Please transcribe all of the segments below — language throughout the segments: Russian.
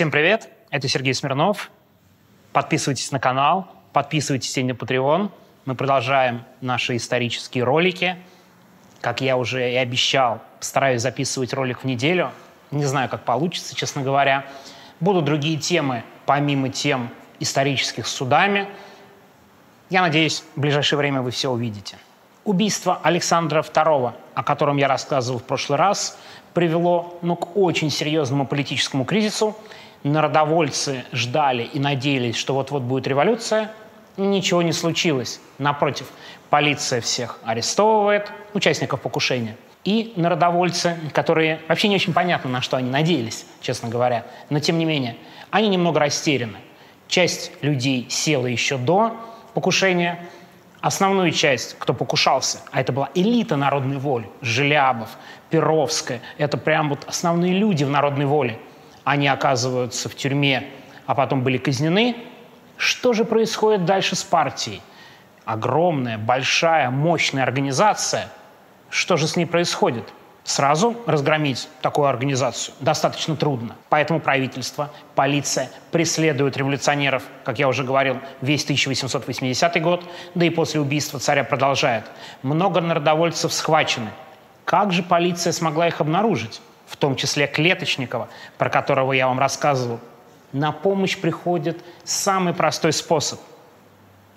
Всем привет, это Сергей Смирнов. Подписывайтесь на канал, подписывайтесь на Patreon. Мы продолжаем наши исторические ролики. Как я уже и обещал, постараюсь записывать ролик в неделю. Не знаю, как получится, честно говоря. Будут другие темы, помимо тем исторических с судами. Я надеюсь, в ближайшее время вы все увидите. Убийство Александра II, о котором я рассказывал в прошлый раз, привело ну, к очень серьезному политическому кризису. Народовольцы ждали и надеялись, что вот-вот будет революция. Ничего не случилось. Напротив, полиция всех арестовывает, участников покушения. И народовольцы, которые вообще не очень понятно, на что они надеялись, честно говоря, но тем не менее, они немного растеряны. Часть людей села еще до покушения, основную часть, кто покушался, а это была элита народной воли, Желябов, Перовская, это прям вот основные люди в народной воле. Они оказываются в тюрьме, а потом были казнены. Что же происходит дальше с партией? Огромная, большая, мощная организация. Что же с ней происходит? Сразу разгромить такую организацию достаточно трудно. Поэтому правительство, полиция преследуют революционеров, как я уже говорил, весь 1880 год, да и после убийства царя продолжает. Много народовольцев схвачены, как же полиция смогла их обнаружить? В том числе Клеточникова, про которого я вам рассказывал. На помощь приходит самый простой способ.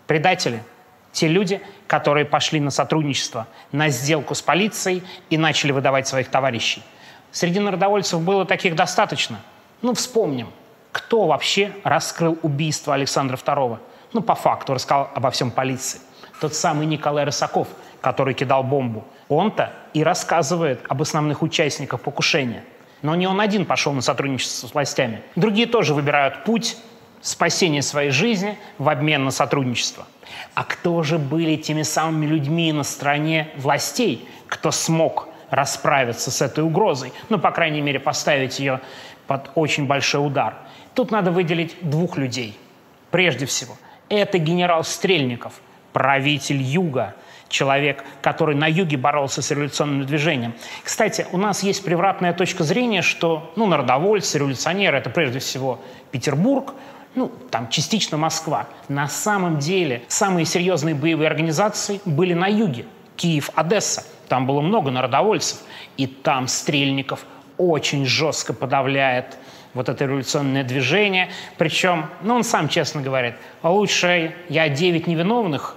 Предатели – те люди, которые пошли на сотрудничество, на сделку с полицией и начали выдавать своих товарищей. Среди народовольцев было таких достаточно. Ну, вспомним, кто вообще раскрыл убийство Александра II? Ну, по факту рассказал обо всем полиции. Тот самый Николай Рысаков, который кидал бомбу. Он-то и рассказывает об основных участниках покушения. Но не он один пошел на сотрудничество с властями. Другие тоже выбирают путь спасения своей жизни в обмен на сотрудничество. А кто же были теми самыми людьми на стороне властей, кто смог расправиться с этой угрозой, ну, по крайней мере, поставить ее под очень большой удар? Тут надо выделить двух людей. Прежде всего, это генерал Стрельников, правитель Юга, человек, который на юге боролся с революционным движением. Кстати, у нас есть превратная точка зрения, что ну, народовольцы, революционеры – это прежде всего Петербург, ну, там частично Москва. На самом деле самые серьезные боевые организации были на юге. Киев, Одесса. Там было много народовольцев. И там Стрельников очень жестко подавляет вот это революционное движение. Причем, ну, он сам честно говорит, лучше я девять невиновных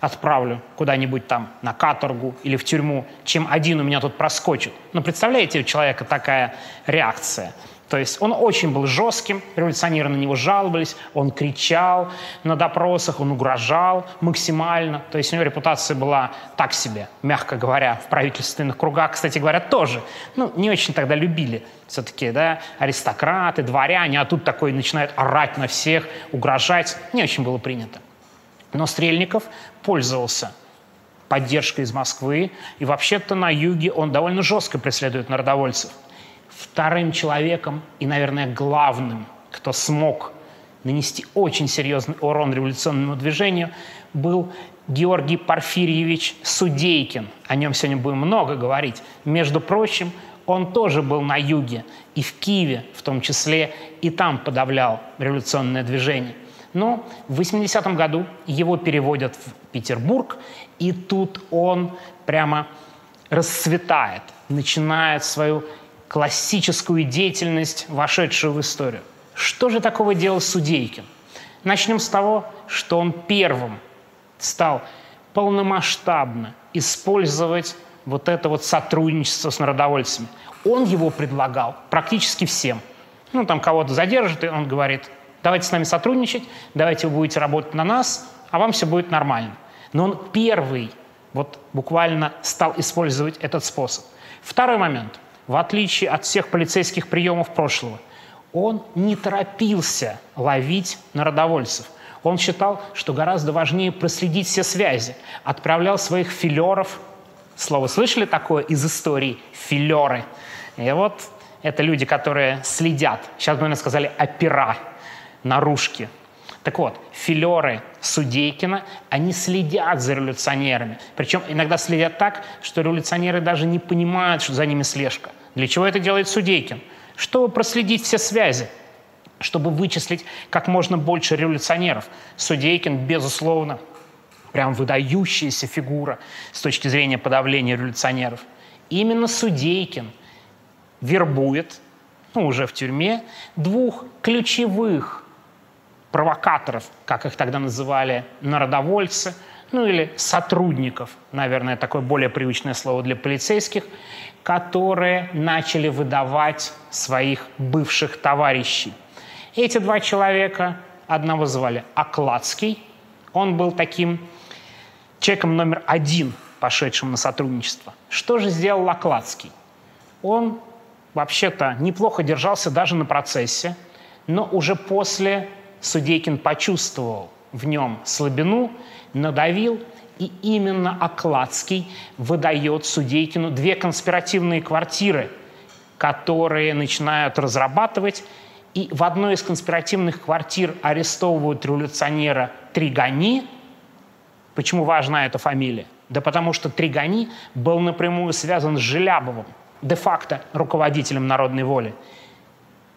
отправлю куда-нибудь там на каторгу или в тюрьму, чем один у меня тут проскочит. Но представляете, у человека такая реакция. То есть он очень был жестким, революционеры на него жаловались, он кричал на допросах, он угрожал максимально. То есть у него репутация была так себе, мягко говоря, в правительственных кругах, кстати говоря, тоже. Ну, не очень тогда любили все-таки, да, аристократы, дворяне, а тут такой начинают орать на всех, угрожать. Не очень было принято. Но Стрельников пользовался поддержкой из Москвы, и вообще-то на юге он довольно жестко преследует народовольцев. Вторым человеком и, наверное, главным, кто смог нанести очень серьезный урон революционному движению, был Георгий Порфирьевич Судейкин. О нем сегодня будем много говорить. Между прочим, он тоже был на юге, и в Киеве в том числе, и там подавлял революционное движение. Но в 80-м году его переводят в Петербург, и тут он прямо расцветает, начинает свою классическую деятельность, вошедшую в историю. Что же такого делал Судейкин? Начнем с того, что он первым стал полномасштабно использовать вот это вот сотрудничество с народовольцами. Он его предлагал практически всем. Ну, там кого-то задержит, и он говорит, давайте с нами сотрудничать, давайте вы будете работать на нас, а вам все будет нормально. Но он первый вот буквально стал использовать этот способ. Второй момент. В отличие от всех полицейских приемов прошлого, он не торопился ловить народовольцев. Он считал, что гораздо важнее проследить все связи. Отправлял своих филеров. Слово слышали такое из истории? Филеры. И вот это люди, которые следят. Сейчас бы, наверное, сказали опера наружки. Так вот, филеры Судейкина, они следят за революционерами. Причем иногда следят так, что революционеры даже не понимают, что за ними слежка. Для чего это делает Судейкин? Чтобы проследить все связи. чтобы вычислить как можно больше революционеров. Судейкин, безусловно, прям выдающаяся фигура с точки зрения подавления революционеров. Именно Судейкин вербует, ну, уже в тюрьме, двух ключевых провокаторов, как их тогда называли, народовольцы, ну или сотрудников, наверное, такое более привычное слово для полицейских, которые начали выдавать своих бывших товарищей. Эти два человека, одного звали Окладский, он был таким человеком номер один, пошедшим на сотрудничество. Что же сделал Окладский? Он вообще-то неплохо держался даже на процессе, но уже после Судейкин почувствовал в нем слабину, надавил и именно Окладский выдает Судейкину две конспиративные квартиры, которые начинают разрабатывать. И в одной из конспиративных квартир арестовывают революционера Тригани. Почему важна эта фамилия? Да потому что Тригани был напрямую связан с Желябовым, де-факто руководителем народной воли.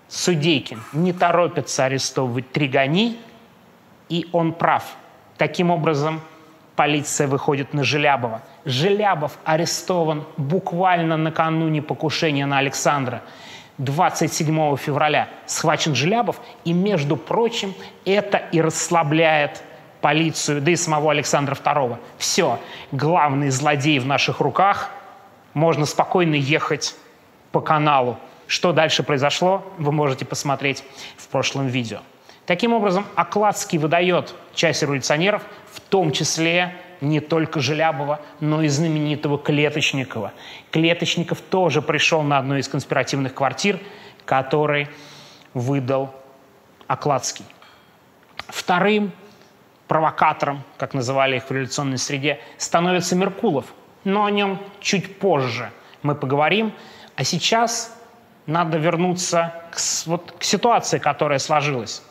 Судейкин не торопится арестовывать Тригани, и он прав. Таким образом, полиция выходит на Желябова. Желябов арестован буквально накануне покушения на Александра. 27 февраля схвачен Желябов, и, между прочим, это и расслабляет полицию, да и самого Александра II. Все, главный злодей в наших руках, можно спокойно ехать по каналу. Что дальше произошло, вы можете посмотреть в прошлом видео. Таким образом, Окладский выдает часть революционеров, в том числе не только Желябова, но и знаменитого Клеточникова. Клеточников тоже пришел на одну из конспиративных квартир, который выдал Окладский. Вторым провокатором, как называли их в революционной среде, становится Меркулов. Но о нем чуть позже мы поговорим. А сейчас надо вернуться к, вот, к ситуации, которая сложилась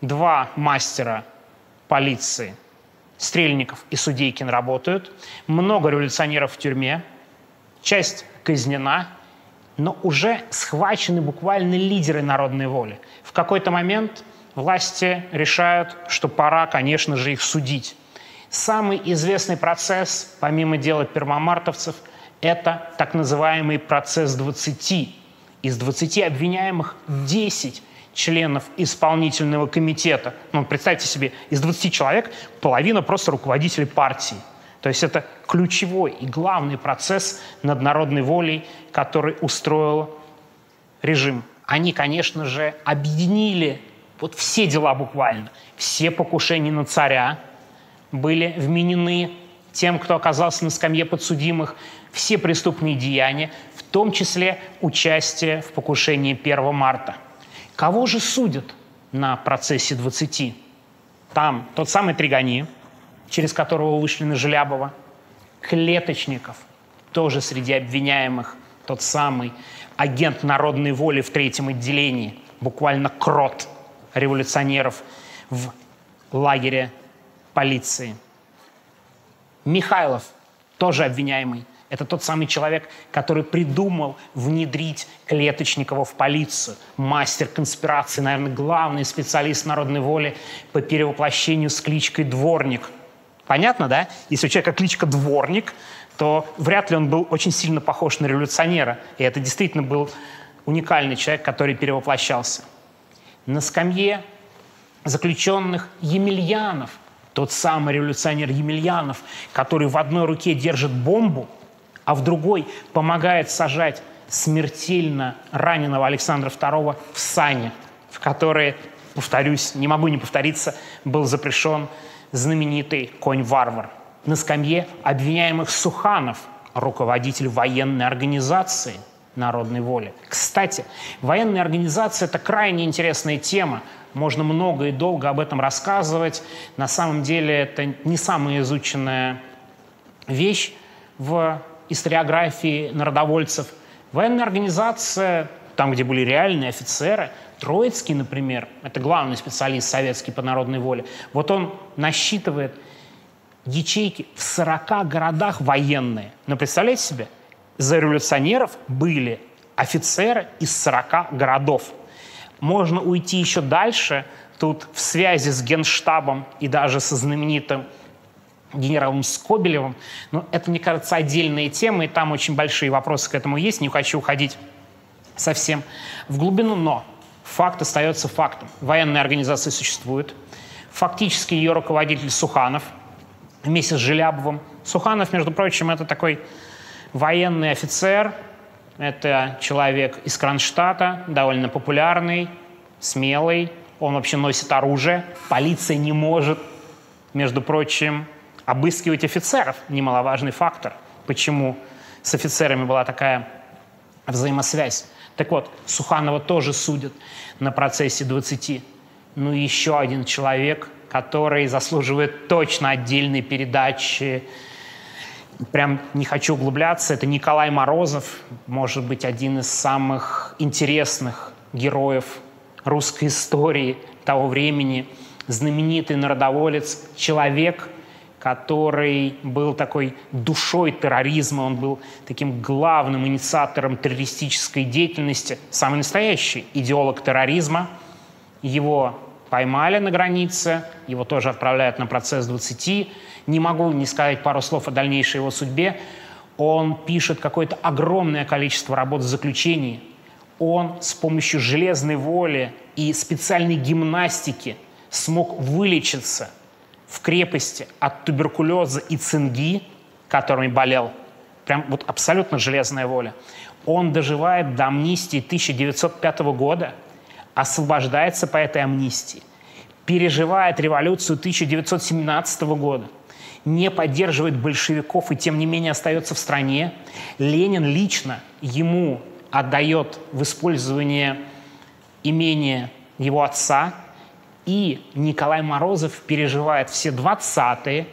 два мастера полиции, Стрельников и Судейкин работают, много революционеров в тюрьме, часть казнена, но уже схвачены буквально лидеры народной воли. В какой-то момент власти решают, что пора, конечно же, их судить. Самый известный процесс, помимо дела пермомартовцев, это так называемый процесс 20. Из 20 обвиняемых 10 членов исполнительного комитета. Ну, представьте себе, из 20 человек половина просто руководители партии. То есть это ключевой и главный процесс над народной волей, который устроил режим. Они, конечно же, объединили вот все дела буквально. Все покушения на царя были вменены тем, кто оказался на скамье подсудимых, все преступные деяния, в том числе участие в покушении 1 марта – Кого же судят на процессе 20? Там тот самый Тригани, через которого вышли на Желябова, Клеточников, тоже среди обвиняемых, тот самый агент народной воли в третьем отделении, буквально крот революционеров в лагере полиции. Михайлов, тоже обвиняемый, это тот самый человек, который придумал внедрить Клеточникова в полицию. Мастер конспирации, наверное, главный специалист народной воли по перевоплощению с кличкой «Дворник». Понятно, да? Если у человека кличка «Дворник», то вряд ли он был очень сильно похож на революционера. И это действительно был уникальный человек, который перевоплощался. На скамье заключенных Емельянов, тот самый революционер Емельянов, который в одной руке держит бомбу, а в другой помогает сажать смертельно раненого Александра II в сане, в которые, повторюсь, не могу не повториться, был запрещен знаменитый конь-варвар. На скамье обвиняемых Суханов, руководитель военной организации народной воли. Кстати, военная организация – это крайне интересная тема. Можно много и долго об этом рассказывать. На самом деле это не самая изученная вещь в историографии народовольцев. Военная организация, там, где были реальные офицеры, Троицкий, например, это главный специалист советский по народной воле, вот он насчитывает ячейки в 40 городах военные. Но представляете себе, за революционеров были офицеры из 40 городов. Можно уйти еще дальше, тут в связи с Генштабом и даже со знаменитым генералом Скобелевым. Но это, мне кажется, отдельная тема, и там очень большие вопросы к этому есть. Не хочу уходить совсем в глубину, но факт остается фактом. Военная организация существует. Фактически ее руководитель Суханов вместе с Желябовым. Суханов, между прочим, это такой военный офицер, это человек из Кронштадта, довольно популярный, смелый, он вообще носит оружие. Полиция не может, между прочим, обыскивать офицеров. Немаловажный фактор, почему с офицерами была такая взаимосвязь. Так вот, Суханова тоже судят на процессе 20. Ну и еще один человек, который заслуживает точно отдельной передачи. Прям не хочу углубляться. Это Николай Морозов, может быть, один из самых интересных героев русской истории того времени, знаменитый народоволец, человек – который был такой душой терроризма, он был таким главным инициатором террористической деятельности, самый настоящий идеолог терроризма. Его поймали на границе, его тоже отправляют на процесс 20. Не могу не сказать пару слов о дальнейшей его судьбе. Он пишет какое-то огромное количество работ в заключении. Он с помощью железной воли и специальной гимнастики смог вылечиться – в крепости от туберкулеза и цинги, которыми болел, прям вот абсолютно железная воля, он доживает до амнистии 1905 года, освобождается по этой амнистии, переживает революцию 1917 года, не поддерживает большевиков и тем не менее остается в стране. Ленин лично ему отдает в использование имение его отца, и Николай Морозов переживает все 20-е,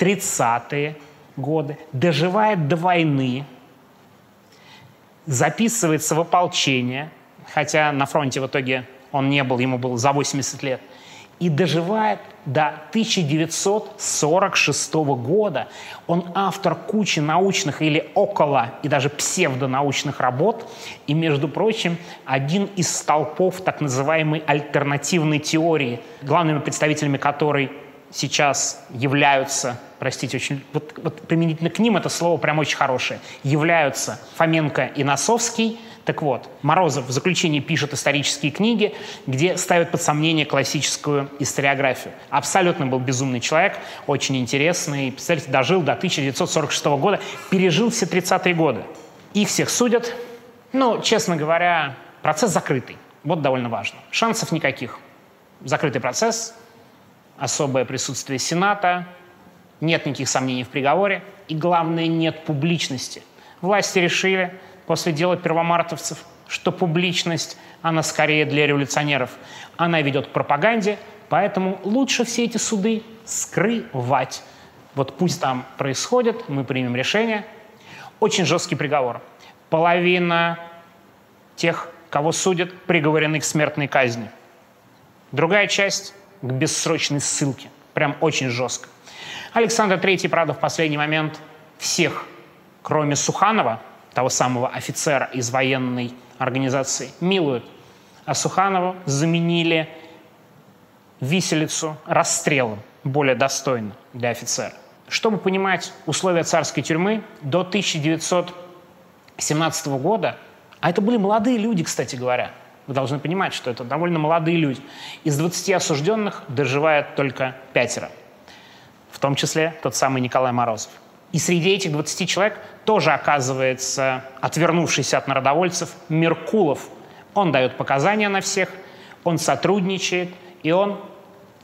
30-е годы, доживает до войны, записывается в ополчение, хотя на фронте в итоге он не был, ему было за 80 лет, и доживает до 1946 года. Он автор кучи научных или около и даже псевдонаучных работ. И, между прочим, один из столпов так называемой альтернативной теории, главными представителями которой сейчас являются, простите, очень, вот, вот применительно к ним это слово прям очень хорошее, являются Фоменко и Носовский – так вот, Морозов в заключении пишет исторические книги, где ставит под сомнение классическую историографию. Абсолютно был безумный человек, очень интересный. Представляете, дожил до 1946 года, пережил все 30-е годы. Их всех судят. Ну, честно говоря, процесс закрытый. Вот довольно важно. Шансов никаких. Закрытый процесс, особое присутствие Сената, нет никаких сомнений в приговоре, и главное, нет публичности. Власти решили, после дела первомартовцев, что публичность, она скорее для революционеров. Она ведет к пропаганде, поэтому лучше все эти суды скрывать. Вот пусть там происходит, мы примем решение. Очень жесткий приговор. Половина тех, кого судят, приговорены к смертной казни. Другая часть — к бессрочной ссылке. Прям очень жестко. Александр III, правда, в последний момент всех, кроме Суханова, того самого офицера из военной организации, милуют. А Суханова заменили виселицу расстрелом, более достойно для офицера. Чтобы понимать условия царской тюрьмы, до 1917 года, а это были молодые люди, кстати говоря, вы должны понимать, что это довольно молодые люди, из 20 осужденных доживает только пятеро, в том числе тот самый Николай Морозов. И среди этих 20 человек тоже оказывается отвернувшийся от народовольцев Меркулов. Он дает показания на всех, он сотрудничает, и он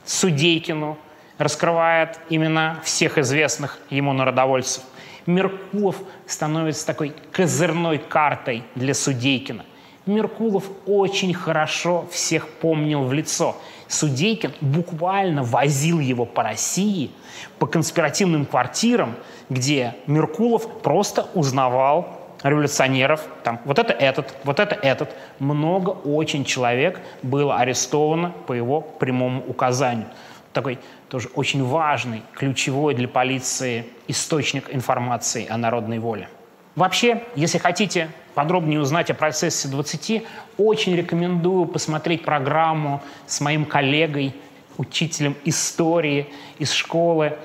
Судейкину раскрывает имена всех известных ему народовольцев. Меркулов становится такой козырной картой для Судейкина. Меркулов очень хорошо всех помнил в лицо. Судейкин буквально возил его по России, по конспиративным квартирам, где Меркулов просто узнавал революционеров, там, вот это этот, вот это этот. Много очень человек было арестовано по его прямому указанию. Такой тоже очень важный, ключевой для полиции источник информации о народной воле. Вообще, если хотите подробнее узнать о процессе 20, очень рекомендую посмотреть программу с моим коллегой, учителем истории из школы,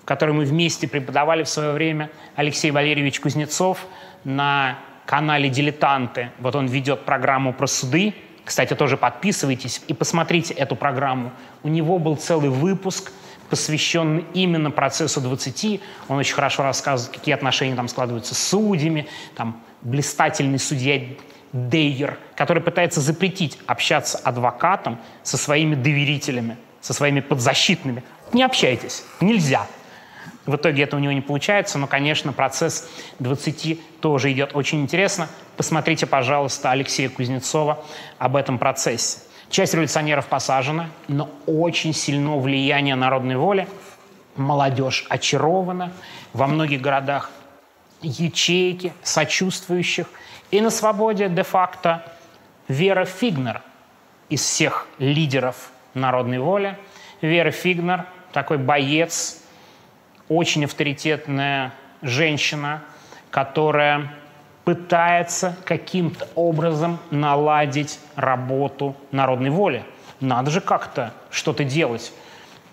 в которой мы вместе преподавали в свое время, Алексей Валерьевич Кузнецов на канале «Дилетанты». Вот он ведет программу про суды. Кстати, тоже подписывайтесь и посмотрите эту программу. У него был целый выпуск – посвященный именно процессу 20. Он очень хорошо рассказывает, какие отношения там складываются с судьями, там блистательный судья Дейер, который пытается запретить общаться адвокатам со своими доверителями, со своими подзащитными. Не общайтесь, нельзя. В итоге это у него не получается, но, конечно, процесс 20 тоже идет очень интересно. Посмотрите, пожалуйста, Алексея Кузнецова об этом процессе. Часть революционеров посажена, но очень сильно влияние народной воли. Молодежь очарована. Во многих городах ячейки сочувствующих. И на свободе де-факто Вера Фигнер из всех лидеров народной воли. Вера Фигнер, такой боец, очень авторитетная женщина, которая пытается каким-то образом наладить работу народной воли. Надо же как-то что-то делать.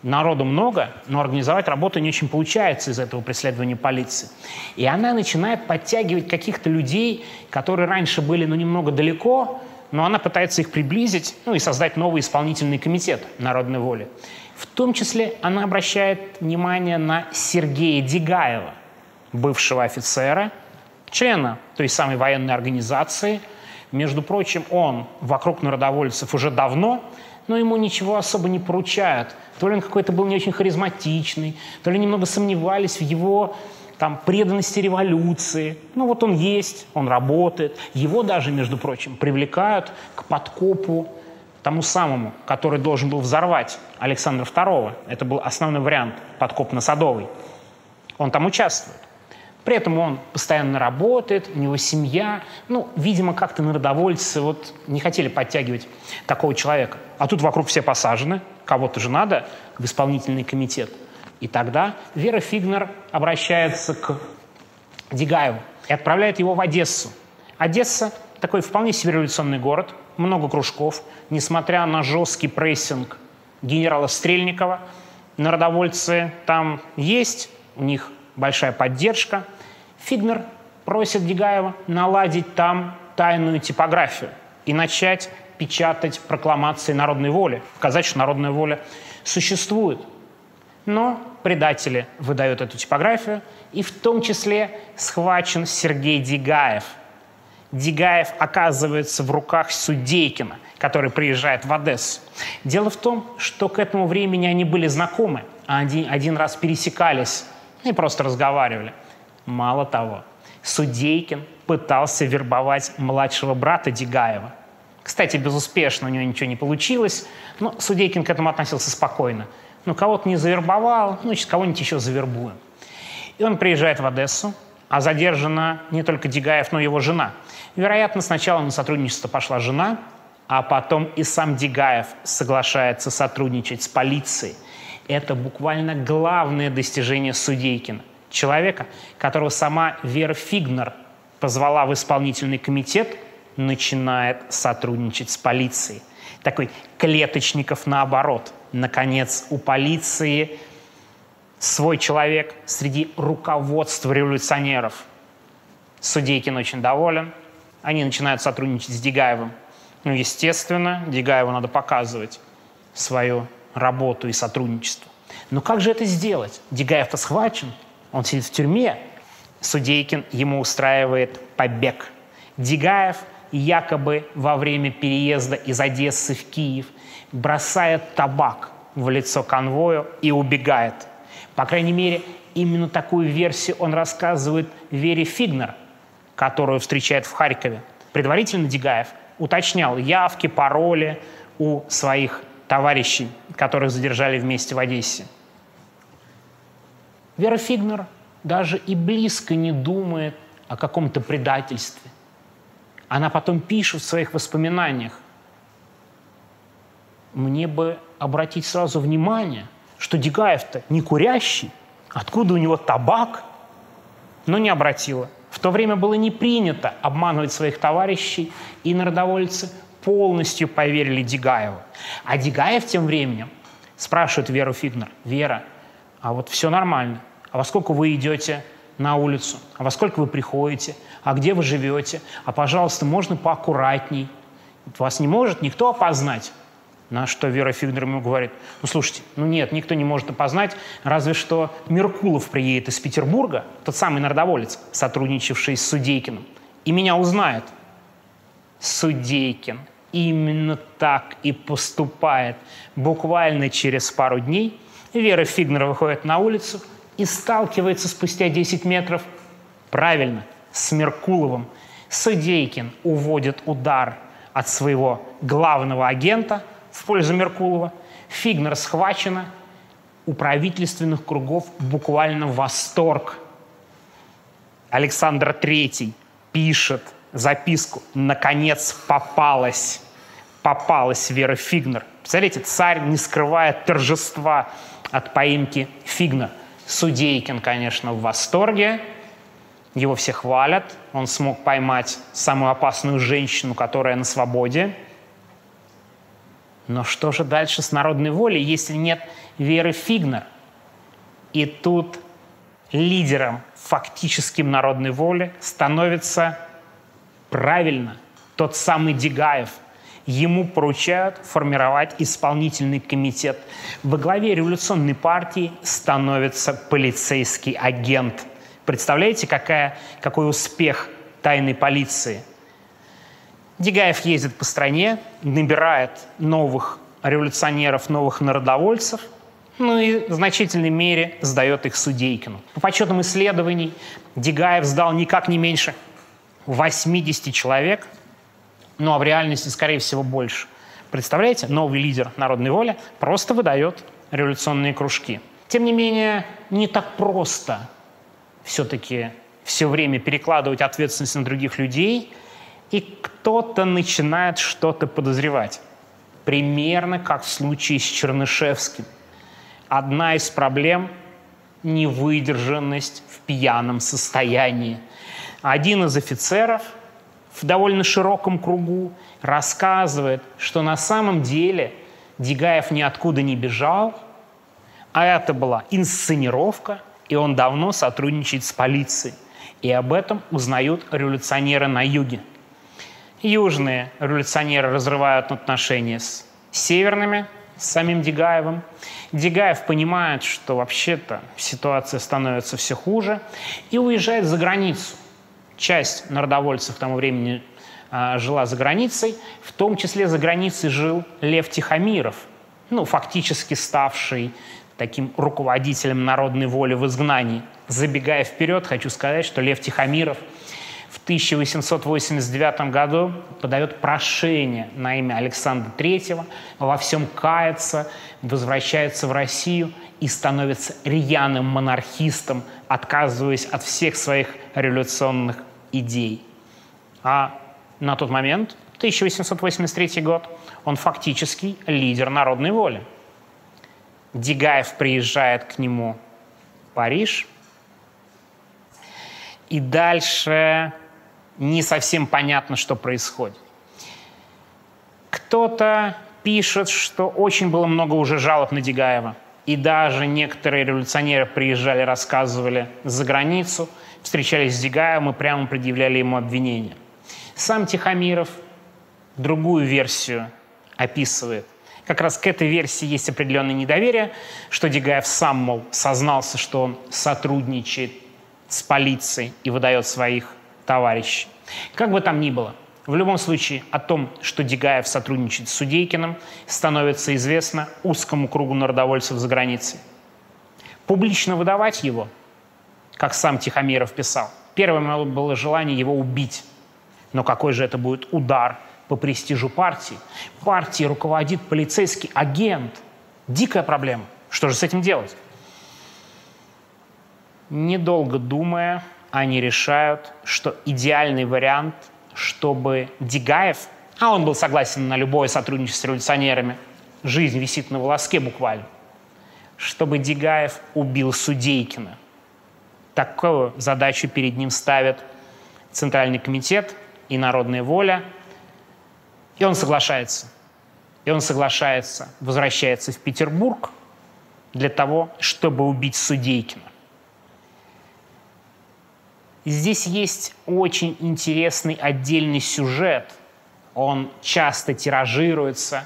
Народу много, но организовать работу не очень получается из этого преследования полиции. И она начинает подтягивать каких-то людей, которые раньше были ну, немного далеко, но она пытается их приблизить ну, и создать новый исполнительный комитет народной воли. В том числе она обращает внимание на Сергея Дегаева, бывшего офицера – члена той самой военной организации. Между прочим, он вокруг народовольцев уже давно, но ему ничего особо не поручают. То ли он какой-то был не очень харизматичный, то ли немного сомневались в его там, преданности революции. Ну вот он есть, он работает. Его даже, между прочим, привлекают к подкопу тому самому, который должен был взорвать Александра II. Это был основной вариант подкоп на Садовой. Он там участвует. При этом он постоянно работает, у него семья. Ну, видимо, как-то народовольцы вот не хотели подтягивать такого человека. А тут вокруг все посажены, кого-то же надо в исполнительный комитет. И тогда Вера Фигнер обращается к Дегаеву и отправляет его в Одессу. Одесса – такой вполне себе революционный город, много кружков. Несмотря на жесткий прессинг генерала Стрельникова, народовольцы там есть, у них большая поддержка. Фигнер просит Дегаева наладить там тайную типографию и начать печатать прокламации народной воли, показать, что народная воля существует. Но предатели выдают эту типографию, и в том числе схвачен Сергей Дегаев. Дегаев оказывается в руках Судейкина, который приезжает в Одессу. Дело в том, что к этому времени они были знакомы, а один, один раз пересекались и просто разговаривали. Мало того, Судейкин пытался вербовать младшего брата Дегаева. Кстати, безуспешно, у него ничего не получилось, но Судейкин к этому относился спокойно. Ну, кого-то не завербовал, ну, значит, кого-нибудь еще завербуем. И он приезжает в Одессу, а задержана не только Дегаев, но и его жена. Вероятно, сначала на сотрудничество пошла жена, а потом и сам Дегаев соглашается сотрудничать с полицией – это буквально главное достижение Судейкина. Человека, которого сама Вера Фигнер позвала в исполнительный комитет, начинает сотрудничать с полицией. Такой клеточников наоборот. Наконец, у полиции свой человек среди руководства революционеров. Судейкин очень доволен. Они начинают сотрудничать с Дегаевым. Ну, естественно, Дегаеву надо показывать свою работу и сотрудничество. Но как же это сделать? Дегаев-то схвачен, он сидит в тюрьме. Судейкин ему устраивает побег. Дегаев якобы во время переезда из Одессы в Киев бросает табак в лицо конвою и убегает. По крайней мере, именно такую версию он рассказывает Вере Фигнер, которую встречает в Харькове. Предварительно Дегаев уточнял явки, пароли у своих товарищей, которых задержали вместе в Одессе. Вера Фигнер даже и близко не думает о каком-то предательстве. Она потом пишет в своих воспоминаниях, мне бы обратить сразу внимание, что Дегаев-то не курящий, откуда у него табак, но не обратила. В то время было не принято обманывать своих товарищей, и народовольцы полностью поверили Дегаеву. А Дегаев тем временем спрашивает Веру Фигнер, «Вера, а вот все нормально, а во сколько вы идете на улицу, а во сколько вы приходите, а где вы живете, а, пожалуйста, можно поаккуратней. Вас не может никто опознать. На что Вера Фигнер ему говорит, ну слушайте, ну нет, никто не может опознать, разве что Меркулов приедет из Петербурга, тот самый народоволец, сотрудничавший с Судейкиным, и меня узнает. Судейкин именно так и поступает. Буквально через пару дней Вера Фигнер выходит на улицу и сталкивается спустя 10 метров правильно с Меркуловым. Судейкин уводит удар от своего главного агента – в пользу Меркулова. Фигнер схвачена. У правительственных кругов буквально восторг. Александр III пишет записку. Наконец попалась. Попалась Вера Фигнер. Представляете, царь не скрывает торжества от поимки Фигнер. Судейкин, конечно, в восторге. Его все хвалят. Он смог поймать самую опасную женщину, которая на свободе. Но что же дальше с народной волей, если нет веры Фигнер? И тут лидером фактическим народной воли становится правильно тот самый Дегаев. Ему поручают формировать исполнительный комитет. Во главе революционной партии становится полицейский агент. Представляете, какая, какой успех тайной полиции – Дегаев ездит по стране, набирает новых революционеров, новых народовольцев, ну и в значительной мере сдает их Судейкину. По подсчетам исследований Дегаев сдал никак не меньше 80 человек, ну а в реальности, скорее всего, больше. Представляете, новый лидер народной воли просто выдает революционные кружки. Тем не менее, не так просто все-таки все время перекладывать ответственность на других людей – и кто-то начинает что-то подозревать. Примерно как в случае с Чернышевским. Одна из проблем – невыдержанность в пьяном состоянии. Один из офицеров в довольно широком кругу рассказывает, что на самом деле Дегаев ниоткуда не бежал, а это была инсценировка, и он давно сотрудничает с полицией. И об этом узнают революционеры на юге – Южные революционеры разрывают отношения с северными, с самим Дегаевым. Дегаев понимает, что вообще-то ситуация становится все хуже и уезжает за границу. Часть народовольцев к тому времени э, жила за границей, в том числе за границей жил Лев Тихомиров, ну, фактически ставший таким руководителем народной воли в изгнании. Забегая вперед, хочу сказать, что Лев Тихомиров – в 1889 году подает прошение на имя Александра III, во всем кается, возвращается в Россию и становится рьяным монархистом, отказываясь от всех своих революционных идей. А на тот момент, 1883 год, он фактически лидер народной воли. Дегаев приезжает к нему в Париж, и дальше не совсем понятно, что происходит. Кто-то пишет, что очень было много уже жалоб на Дегаева. И даже некоторые революционеры приезжали, рассказывали за границу, встречались с Дегаевым и прямо предъявляли ему обвинения. Сам Тихомиров другую версию описывает. Как раз к этой версии есть определенное недоверие, что Дегаев сам, мол, сознался, что он сотрудничает с полицией и выдает своих товарищей. Как бы там ни было, в любом случае о том, что Дегаев сотрудничает с Судейкиным, становится известно узкому кругу народовольцев за границей. Публично выдавать его, как сам Тихомиров писал, первым было желание его убить. Но какой же это будет удар по престижу партии? Партией руководит полицейский агент. Дикая проблема. Что же с этим делать? Недолго думая, они решают, что идеальный вариант, чтобы Дегаев, а он был согласен на любое сотрудничество с революционерами, жизнь висит на волоске буквально, чтобы Дегаев убил Судейкина. Такую задачу перед ним ставят Центральный комитет и народная воля. И он соглашается. И он соглашается, возвращается в Петербург для того, чтобы убить Судейкина. Здесь есть очень интересный отдельный сюжет. Он часто тиражируется,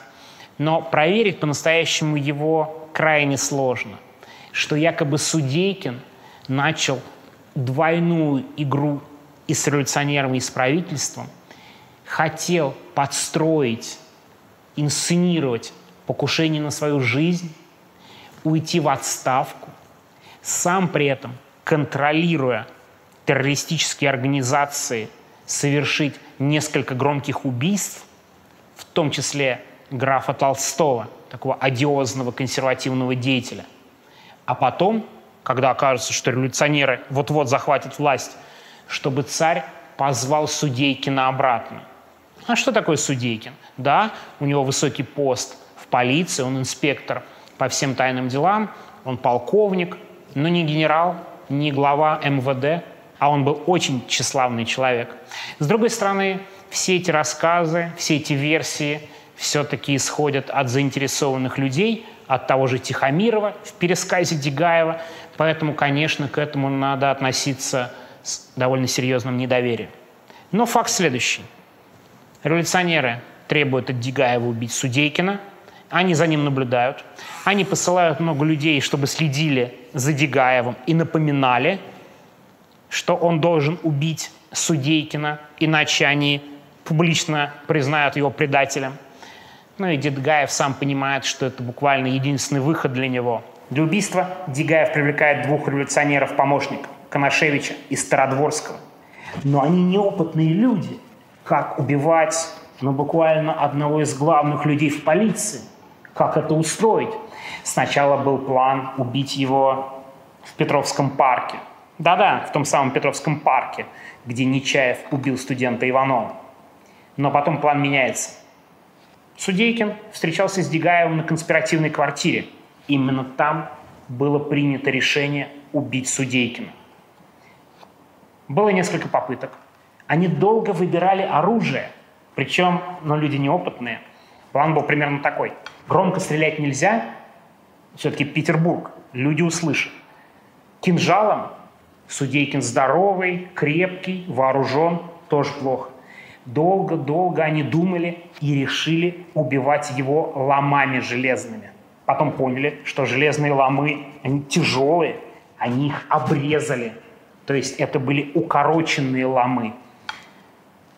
но проверить по-настоящему его крайне сложно. Что якобы Судейкин начал двойную игру и с революционерами, и с правительством, хотел подстроить, инсценировать покушение на свою жизнь, уйти в отставку, сам при этом контролируя террористические организации, совершить несколько громких убийств, в том числе графа Толстого, такого одиозного консервативного деятеля. А потом, когда окажется, что революционеры вот-вот захватят власть, чтобы царь позвал Судейкина обратно. А что такое Судейкин? Да, у него высокий пост в полиции, он инспектор по всем тайным делам, он полковник, но не генерал, не глава МВД, а он был очень тщеславный человек. С другой стороны, все эти рассказы, все эти версии все-таки исходят от заинтересованных людей, от того же Тихомирова в пересказе Дегаева, поэтому, конечно, к этому надо относиться с довольно серьезным недоверием. Но факт следующий. Революционеры требуют от Дегаева убить Судейкина, они за ним наблюдают, они посылают много людей, чтобы следили за Дегаевым и напоминали – что он должен убить Судейкина, иначе они публично признают его предателем. Ну и Дедгаев сам понимает, что это буквально единственный выход для него. Для убийства Дегаев привлекает двух революционеров-помощников – Коношевича и Стародворского. Но они неопытные люди. Как убивать, ну, буквально одного из главных людей в полиции? Как это устроить? Сначала был план убить его в Петровском парке – да-да, в том самом Петровском парке, где Нечаев убил студента Иванова. Но потом план меняется. Судейкин встречался с Дегаевым на конспиративной квартире. Именно там было принято решение убить Судейкина. Было несколько попыток. Они долго выбирали оружие, причем, ну, люди неопытные. План был примерно такой. Громко стрелять нельзя, все-таки Петербург, люди услышат. Кинжалом Судейкин здоровый, крепкий, вооружен, тоже плохо. Долго-долго они думали и решили убивать его ломами железными. Потом поняли, что железные ломы, они тяжелые, они их обрезали. То есть это были укороченные ломы.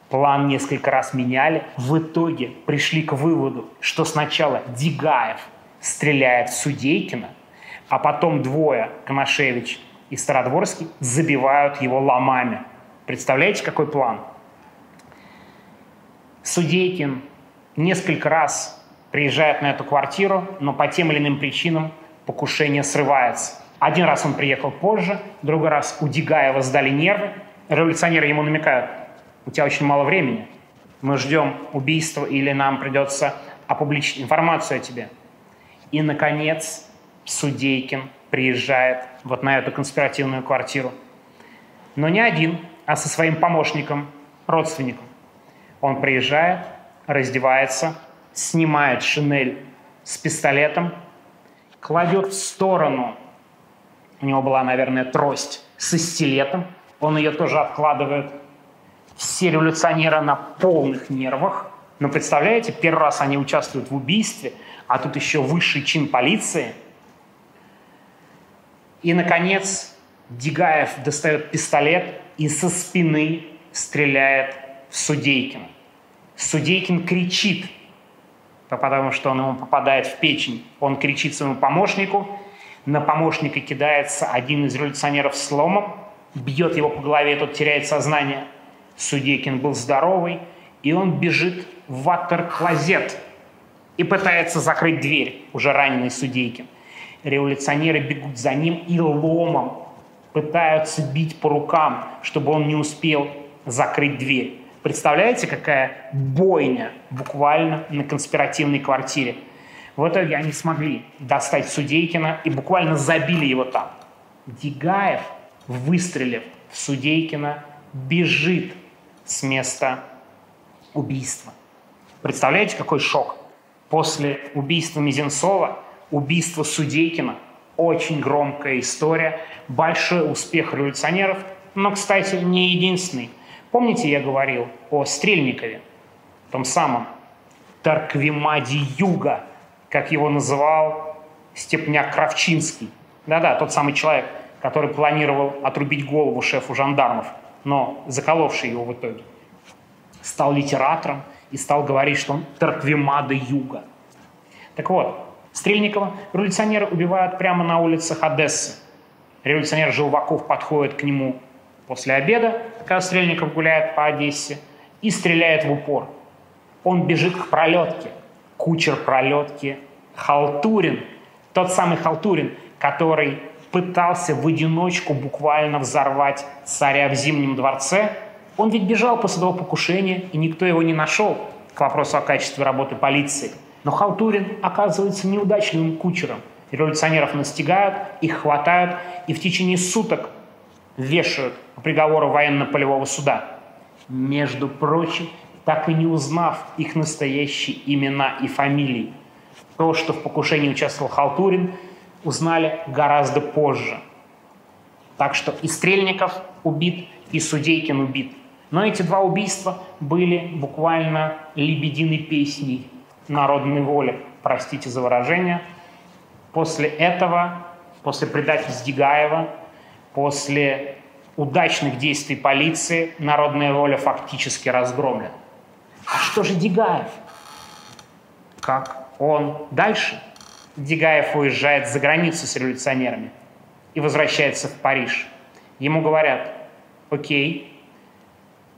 План несколько раз меняли. В итоге пришли к выводу, что сначала Дигаев стреляет в Судейкина, а потом двое, Коношевич и Стародворский забивают его ломами. Представляете, какой план? Судейкин несколько раз приезжает на эту квартиру, но по тем или иным причинам покушение срывается. Один раз он приехал позже, другой раз у Дигаева сдали нервы. Революционеры ему намекают, у тебя очень мало времени, мы ждем убийства или нам придется опубличить информацию о тебе. И, наконец, Судейкин приезжает вот на эту конспиративную квартиру. Но не один, а со своим помощником, родственником. Он приезжает, раздевается, снимает шинель с пистолетом, кладет в сторону, у него была, наверное, трость со стилетом, он ее тоже откладывает. Все революционеры на полных нервах. Но представляете, первый раз они участвуют в убийстве, а тут еще высший чин полиции – и, наконец, Дигаев достает пистолет и со спины стреляет в Судейкина. Судейкин кричит, потому что он ему попадает в печень. Он кричит своему помощнику, на помощника кидается один из революционеров с ломом, бьет его по голове, тот теряет сознание. Судейкин был здоровый, и он бежит в ватер-клозет и пытается закрыть дверь, уже раненый Судейкин – Революционеры бегут за ним и ломом пытаются бить по рукам, чтобы он не успел закрыть дверь. Представляете, какая бойня буквально на конспиративной квартире. В итоге они смогли достать Судейкина и буквально забили его там. Дегаев, выстрелив в Судейкина, бежит с места убийства. Представляете, какой шок? После убийства Мизенцова, убийства Судейкина, очень громкая история, большой успех революционеров, но, кстати, не единственный. Помните, я говорил о Стрельникове, том самом Тарквимаде Юга, как его называл Степняк Кравчинский. Да-да, тот самый человек, который планировал отрубить голову шефу жандармов, но заколовший его в итоге. Стал литератором и стал говорить, что он Тарквимада Юга. Так вот, Стрельникова революционеры убивают прямо на улицах Одессы. Революционер Желваков подходит к нему после обеда, когда Стрельников гуляет по Одессе, и стреляет в упор. Он бежит к пролетке. Кучер пролетки Халтурин, тот самый Халтурин, который пытался в одиночку буквально взорвать царя в Зимнем дворце, он ведь бежал после того покушения, и никто его не нашел, к вопросу о качестве работы полиции. Но Халтурин оказывается неудачливым кучером. Революционеров настигают, их хватают и в течение суток вешают по приговору военно-полевого суда. Между прочим, так и не узнав их настоящие имена и фамилии. То, что в покушении участвовал Халтурин, узнали гораздо позже. Так что и Стрельников убит, и Судейкин убит. Но эти два убийства были буквально лебединой песней народной воли, простите за выражение. После этого, после предательств Дегаева, после удачных действий полиции, народная воля фактически разгромлена. А что же Дегаев? Как он дальше? Дегаев уезжает за границу с революционерами и возвращается в Париж. Ему говорят, окей,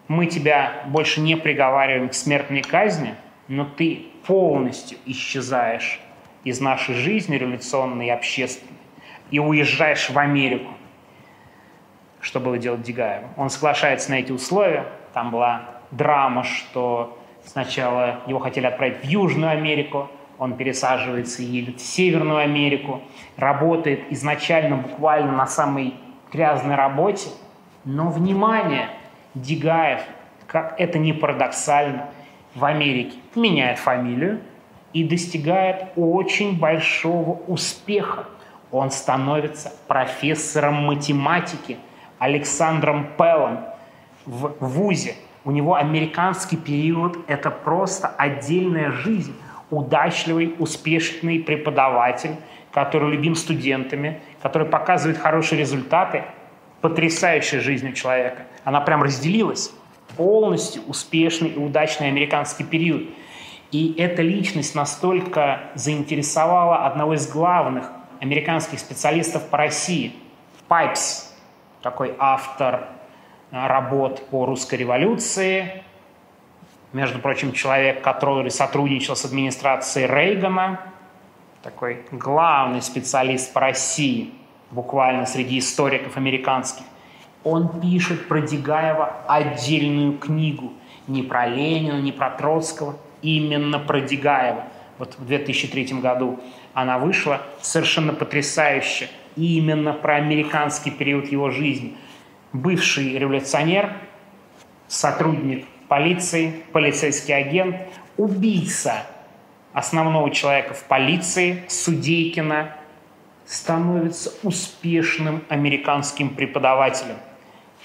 мы тебя больше не приговариваем к смертной казни, но ты полностью исчезаешь из нашей жизни революционной и общественной и уезжаешь в Америку. Что было делать Дегаеву? Он соглашается на эти условия. Там была драма, что сначала его хотели отправить в Южную Америку, он пересаживается и едет в Северную Америку, работает изначально буквально на самой грязной работе. Но, внимание, Дегаев, как это не парадоксально, в Америке меняет фамилию и достигает очень большого успеха. Он становится профессором математики Александром Пеллом в ВУЗе. У него американский период – это просто отдельная жизнь удачливый, успешный преподаватель, который любим студентами, который показывает хорошие результаты, потрясающая жизнь у человека. Она прям разделилась. Полностью успешный и удачный американский период. И эта личность настолько заинтересовала одного из главных американских специалистов по России, Пайпс, такой автор работ по русской революции, между прочим, человек, который сотрудничал с администрацией Рейгана, такой главный специалист по России, буквально среди историков американских, он пишет про Дегаева отдельную книгу. Не про Ленина, не про Троцкого, именно про Дегаева. Вот в 2003 году она вышла, совершенно потрясающе, именно про американский период его жизни. Бывший революционер, сотрудник полиции, полицейский агент, убийца основного человека в полиции, Судейкина, становится успешным американским преподавателем.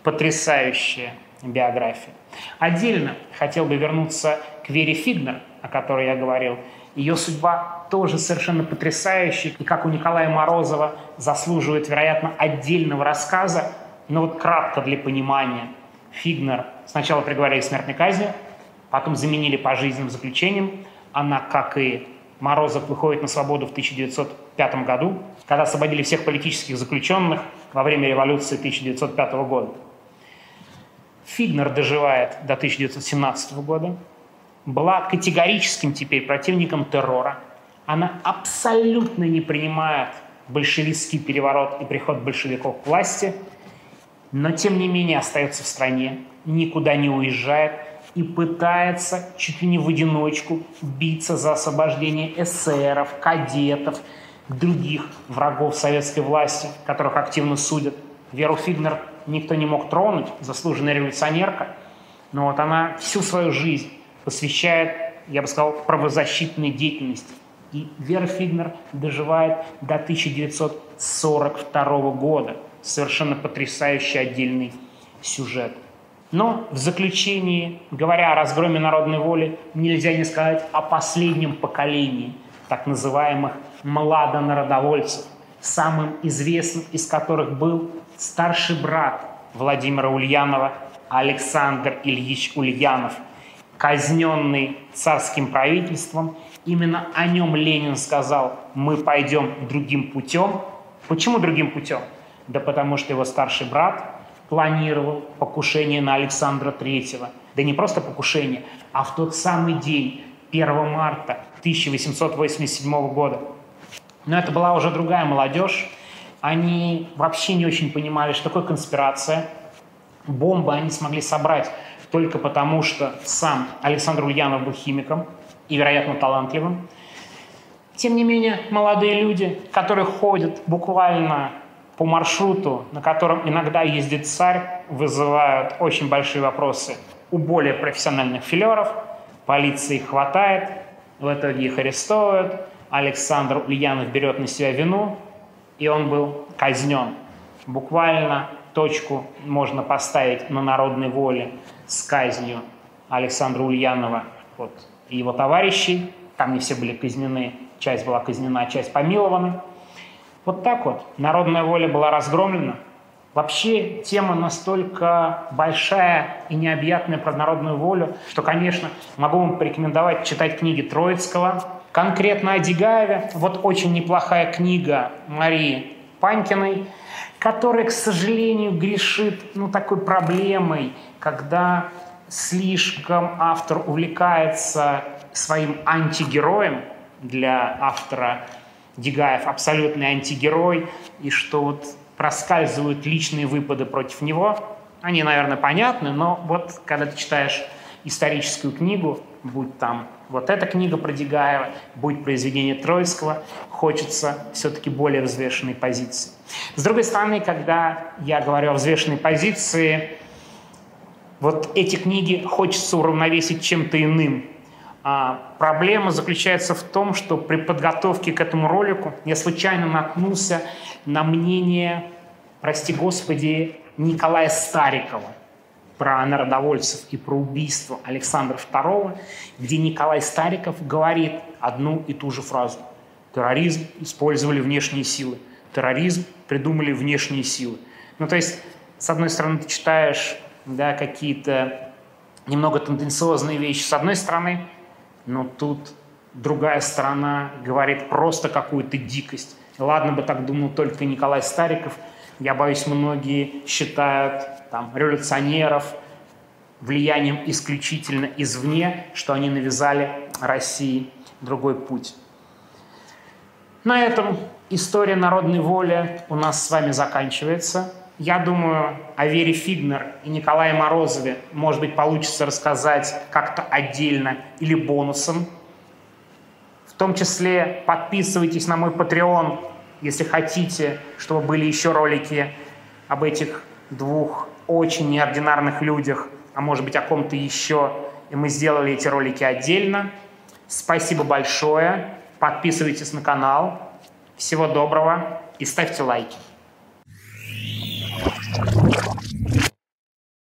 Потрясающая биография. Отдельно хотел бы вернуться к Вере Фигнер, о которой я говорил. Ее судьба тоже совершенно потрясающая, и как у Николая Морозова заслуживает, вероятно, отдельного рассказа, но вот кратко для понимания – Фигнер сначала приговорили к смертной казни, потом заменили пожизненным заключением. Она, как и Морозов, выходит на свободу в 1905 году, когда освободили всех политических заключенных во время революции 1905 года. Фигнер доживает до 1917 года, была категорическим теперь противником террора. Она абсолютно не принимает большевистский переворот и приход большевиков к власти – но тем не менее остается в стране, никуда не уезжает и пытается чуть ли не в одиночку биться за освобождение эсеров, кадетов, других врагов советской власти, которых активно судят. Веру Фигнер никто не мог тронуть, заслуженная революционерка. но вот она всю свою жизнь посвящает, я бы сказал, правозащитной деятельности. И Вера Фигнер доживает до 1942 года. Совершенно потрясающий отдельный сюжет. Но в заключении, говоря о разгроме народной воли, нельзя не сказать о последнем поколении так называемых младонародовольцев, самым известным из которых был старший брат Владимира Ульянова Александр Ильич Ульянов, казненный царским правительством. Именно о нем Ленин сказал, мы пойдем другим путем. Почему другим путем? Да потому что его старший брат планировал покушение на Александра III. Да не просто покушение, а в тот самый день, 1 марта 1887 года. Но это была уже другая молодежь. Они вообще не очень понимали, что такое конспирация. Бомбы они смогли собрать только потому, что сам Александр Ульянов был химиком и, вероятно, талантливым. Тем не менее, молодые люди, которые ходят буквально по маршруту, на котором иногда ездит царь, вызывают очень большие вопросы у более профессиональных филеров. Полиция их хватает, в итоге их арестовывают. Александр Ульянов берет на себя вину, и он был казнен. Буквально точку можно поставить на народной воле с казнью Александра Ульянова вот, и его товарищей. Там не все были казнены, часть была казнена, часть помилована. Вот так вот народная воля была разгромлена. Вообще тема настолько большая и необъятная про народную волю, что, конечно, могу вам порекомендовать читать книги Троицкого. Конкретно о Дегаеве. Вот очень неплохая книга Марии Панькиной, которая, к сожалению, грешит ну, такой проблемой, когда слишком автор увлекается своим антигероем для автора Дегаев абсолютный антигерой, и что вот проскальзывают личные выпады против него, они, наверное, понятны, но вот когда ты читаешь историческую книгу, будь там вот эта книга про Дегаева, будь произведение Троицкого, хочется все-таки более взвешенной позиции. С другой стороны, когда я говорю о взвешенной позиции, вот эти книги хочется уравновесить чем-то иным, а проблема заключается в том, что при подготовке к этому ролику я случайно наткнулся на мнение, прости господи, Николая Старикова про народовольцев и про убийство Александра II, где Николай Стариков говорит одну и ту же фразу. Терроризм использовали внешние силы. Терроризм придумали внешние силы. Ну, то есть, с одной стороны, ты читаешь да, какие-то немного тенденциозные вещи с одной стороны, но тут другая сторона говорит просто какую-то дикость. Ладно бы так думал только Николай Стариков. Я боюсь, многие считают там, революционеров влиянием исключительно извне, что они навязали России другой путь. На этом история народной воли у нас с вами заканчивается. Я думаю, о Вере Фигнер и Николае Морозове, может быть, получится рассказать как-то отдельно или бонусом. В том числе подписывайтесь на мой Patreon, если хотите, чтобы были еще ролики об этих двух очень неординарных людях, а может быть о ком-то еще, и мы сделали эти ролики отдельно. Спасибо большое. Подписывайтесь на канал. Всего доброго и ставьте лайки.